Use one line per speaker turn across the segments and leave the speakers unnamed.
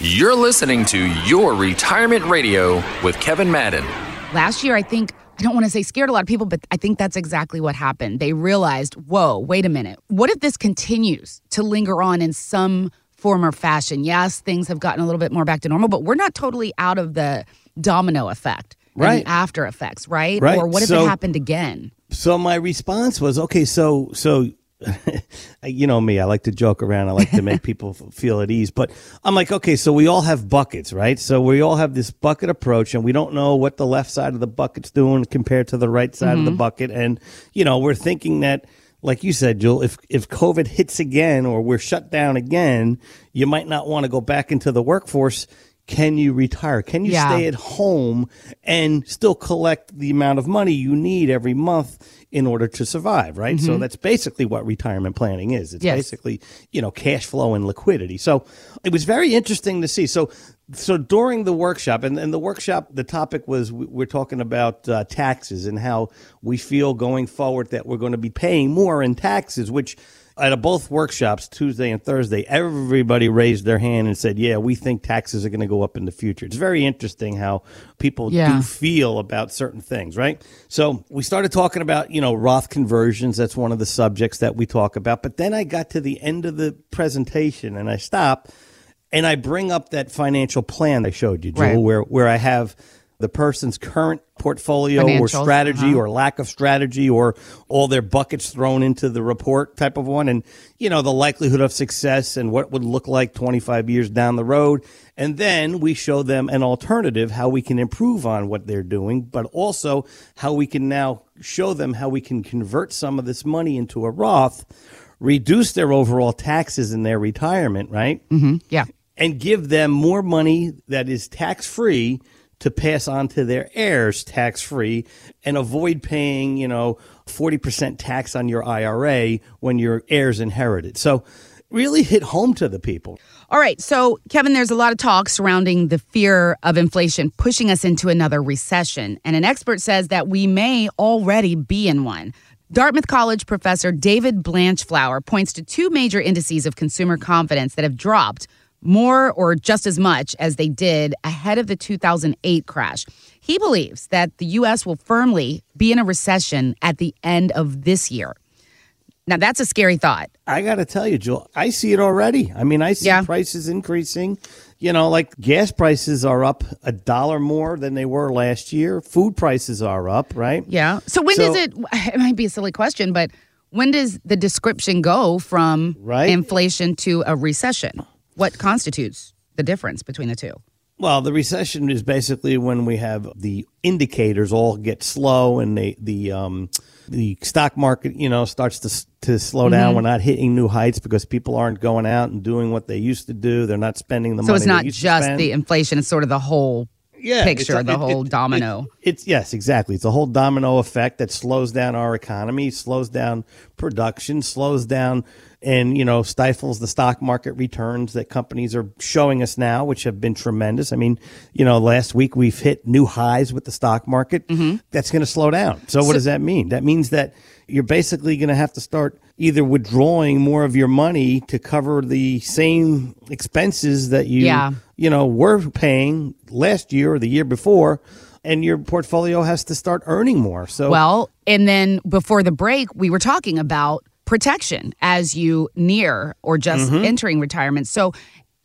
You're listening to Your Retirement Radio with Kevin Madden.
Last year, I think, I don't want to say scared a lot of people, but I think that's exactly what happened. They realized, whoa, wait a minute. What if this continues to linger on in some form or fashion? Yes, things have gotten a little bit more back to normal, but we're not totally out of the domino effect. and
Right.
the after effects, right?
Right.
Or what if
So-
it happened again?
So my response was, okay, so so you know me, I like to joke around. I like to make people feel at ease. But I'm like, okay, so we all have buckets, right? So we all have this bucket approach, and we don't know what the left side of the bucket's doing compared to the right side of the mm-hmm. bucket. And you know, we're thinking that. Like you said, Joel, if if COVID hits again or we're shut down again, you might not want to go back into the workforce. Can you retire? Can you
Yeah.
stay at home and still collect the amount of money you need every month in order to survive, right? So that's basically what retirement planning is. It's
Yes.
basically, you know, cash flow and liquidity. So it was very interesting to see. So so during the workshop and, and the workshop the topic was we- we're talking about uh, taxes and how we feel going forward that we're going to be paying more in taxes which at both workshops tuesday and thursday everybody raised their hand and said yeah we think taxes are going to go up in the future it's very interesting how people
Yeah.
do feel about certain things right so we started talking about you know roth conversions that's one of the subjects that we talk about but then i got to the end of the presentation and i stop and I bring up that financial plan I showed you, Joel,
Right.
where where I have the person's current portfolio or strategy
uh-huh.
or lack of strategy or all their buckets thrown into the report type of one and you know the likelihood of success and what it would look like 25 years down the road and then we show them an alternative how we can improve on what they're doing but also how we can now show them how we can convert some of this money into a Roth reduce their overall taxes in their retirement right Mm-hmm.
Yeah.
and give them more money that is tax free to pass on to their heirs tax free and avoid paying, you know, 40% tax on your IRA when your heirs inherit it. So really hit home to the people.
All right. So, Kevin, there's a lot of talk surrounding the fear of inflation pushing us into another recession. And an expert says that we may already be in one. Dartmouth College professor David Blanchflower points to two major indices of consumer confidence that have dropped more or just as much as they did ahead of the 2008 crash. He believes that the U.S. will firmly be in a recession at the end of this year. Now, that's a scary thought.
I got to tell you, Joel, I see it already. I mean, I see
Yeah.
prices increasing. You know, like gas prices are up a dollar more than they were last year. Food prices are up, right?
Yeah. So when
So-
does it? It might be a silly question, but when does the description go from
Right.
inflation to a recession? What constitutes the difference between the two?
Well, the recession is basically when we have the indicators all get slow and they, the um, the stock market, you know, starts to to slow
Mm-hmm.
down. We're not hitting new heights because people aren't going out and doing what they used to do. They're not spending the
So
money.
So
it's
not just the inflation; it's sort of the whole
yeah,
picture, the
it-
whole
it-
domino.
it- it's yes, exactly. It's a whole domino effect that slows down our economy, slows down production, slows down and you know stifles the stock market returns that companies are showing us now, which have been tremendous. I mean, you know, last week we've hit new highs with the stock market.
Mm-hmm.
That's going to slow down. So what does that mean? That means that you're basically going to have to start either withdrawing more of your money to cover the same expenses that you
Yeah.
You know, were paying last year or the year before, and your portfolio has to start earning more. So,
Well, and then before the break, we were talking about protection as you near or just
Mm-hmm.
entering retirement. So,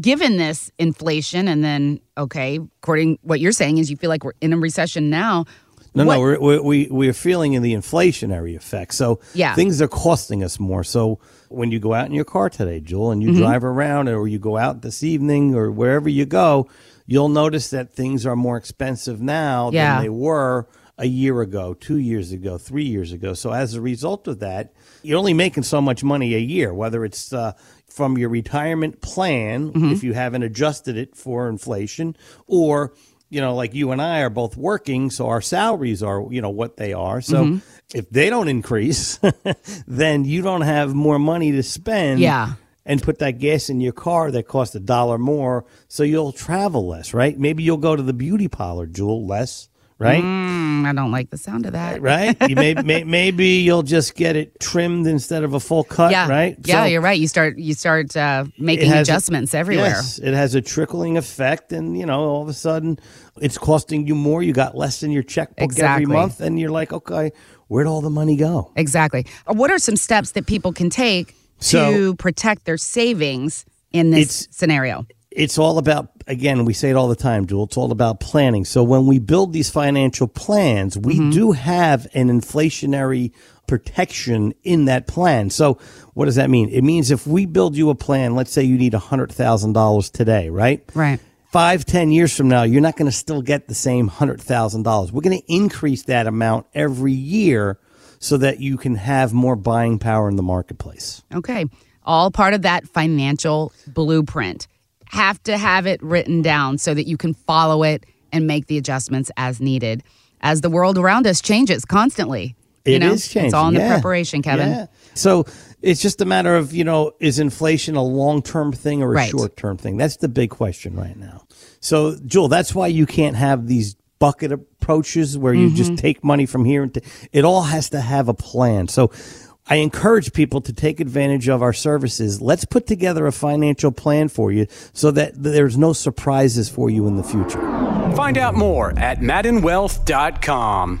given this inflation, and then okay, according what you're saying is you feel like we're in a recession now.
No,
what-
no, we're, we're, we we're feeling in the inflationary effect. So,
Yeah.
things are costing us more. So, when you go out in your car today, Jewel, and you
Mm-hmm.
drive around, or you go out this evening, or wherever you go, you'll notice that things are more expensive now
Yeah.
than they were a year ago, two years ago, three years ago. So as a result of that, you're only making so much money a year, whether it's uh, from your retirement plan, if you haven't adjusted it for inflation, or you know, like you and I are both working, so our salaries are, you know, what they are. So mm-hmm. if they don't increase, then you don't have more money to spend
Yeah.
and put that gas in your car that costs a dollar more, so you'll travel less, right? Maybe you'll go to the beauty parlor, Jewel, less, right?
Mm, I don't like the sound of that.
Right? You may, may, maybe you'll just get it trimmed instead of a full cut,
Yeah.
right?
Yeah,
So
you're right. You start you start uh, making
has a-
adjustments everywhere.
Yes, it has a trickling effect, and you know, all of a sudden, it's costing you more. You got less in your checkbook
Exactly.
every month, and you're like, okay, where'd all the money go?
Exactly. What are some steps that people can take to protect their savings in this scenario?
It's all about again we say it all the time Jewel. it's all about planning so when we build these financial plans we
Mm-hmm.
do have an inflationary protection in that plan so what does that mean it means if we build you a plan let's say you need $100000 today right
Right.
five ten years from now you're not going to still get the same $100000 we're going to increase that amount every year so that you can have more buying power in the marketplace
Okay. All part of that financial blueprint. Have to have it written down so that you can follow it and make the adjustments as needed as the world around us changes constantly. you know,
is changing.
It's all in the preparation, Kevin.
Yeah. So it's just a matter of, you know, is inflation a long term thing or a
Right.
short term thing? That's the big question right now. So, Jewel, that's why you can't have these bucket approaches where you
Mm-hmm.
just take money from here and t- it all has to have a plan. So I encourage people to take advantage of our services. Let's put together a financial plan for you so that there's no surprises for you in the future.
Find out more at maddenwealth.com.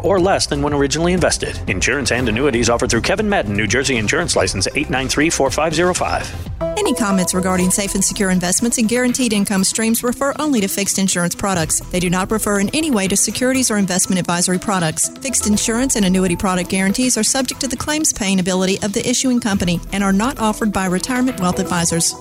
or less than when originally invested. Insurance and annuities offered through Kevin Madden, New Jersey Insurance License 8934505.
Any comments regarding safe and secure investments and guaranteed income streams refer only to fixed insurance products. They do not refer in any way to securities or investment advisory products. Fixed insurance and annuity product guarantees are subject to the claims paying ability of the issuing company and are not offered by retirement wealth advisors.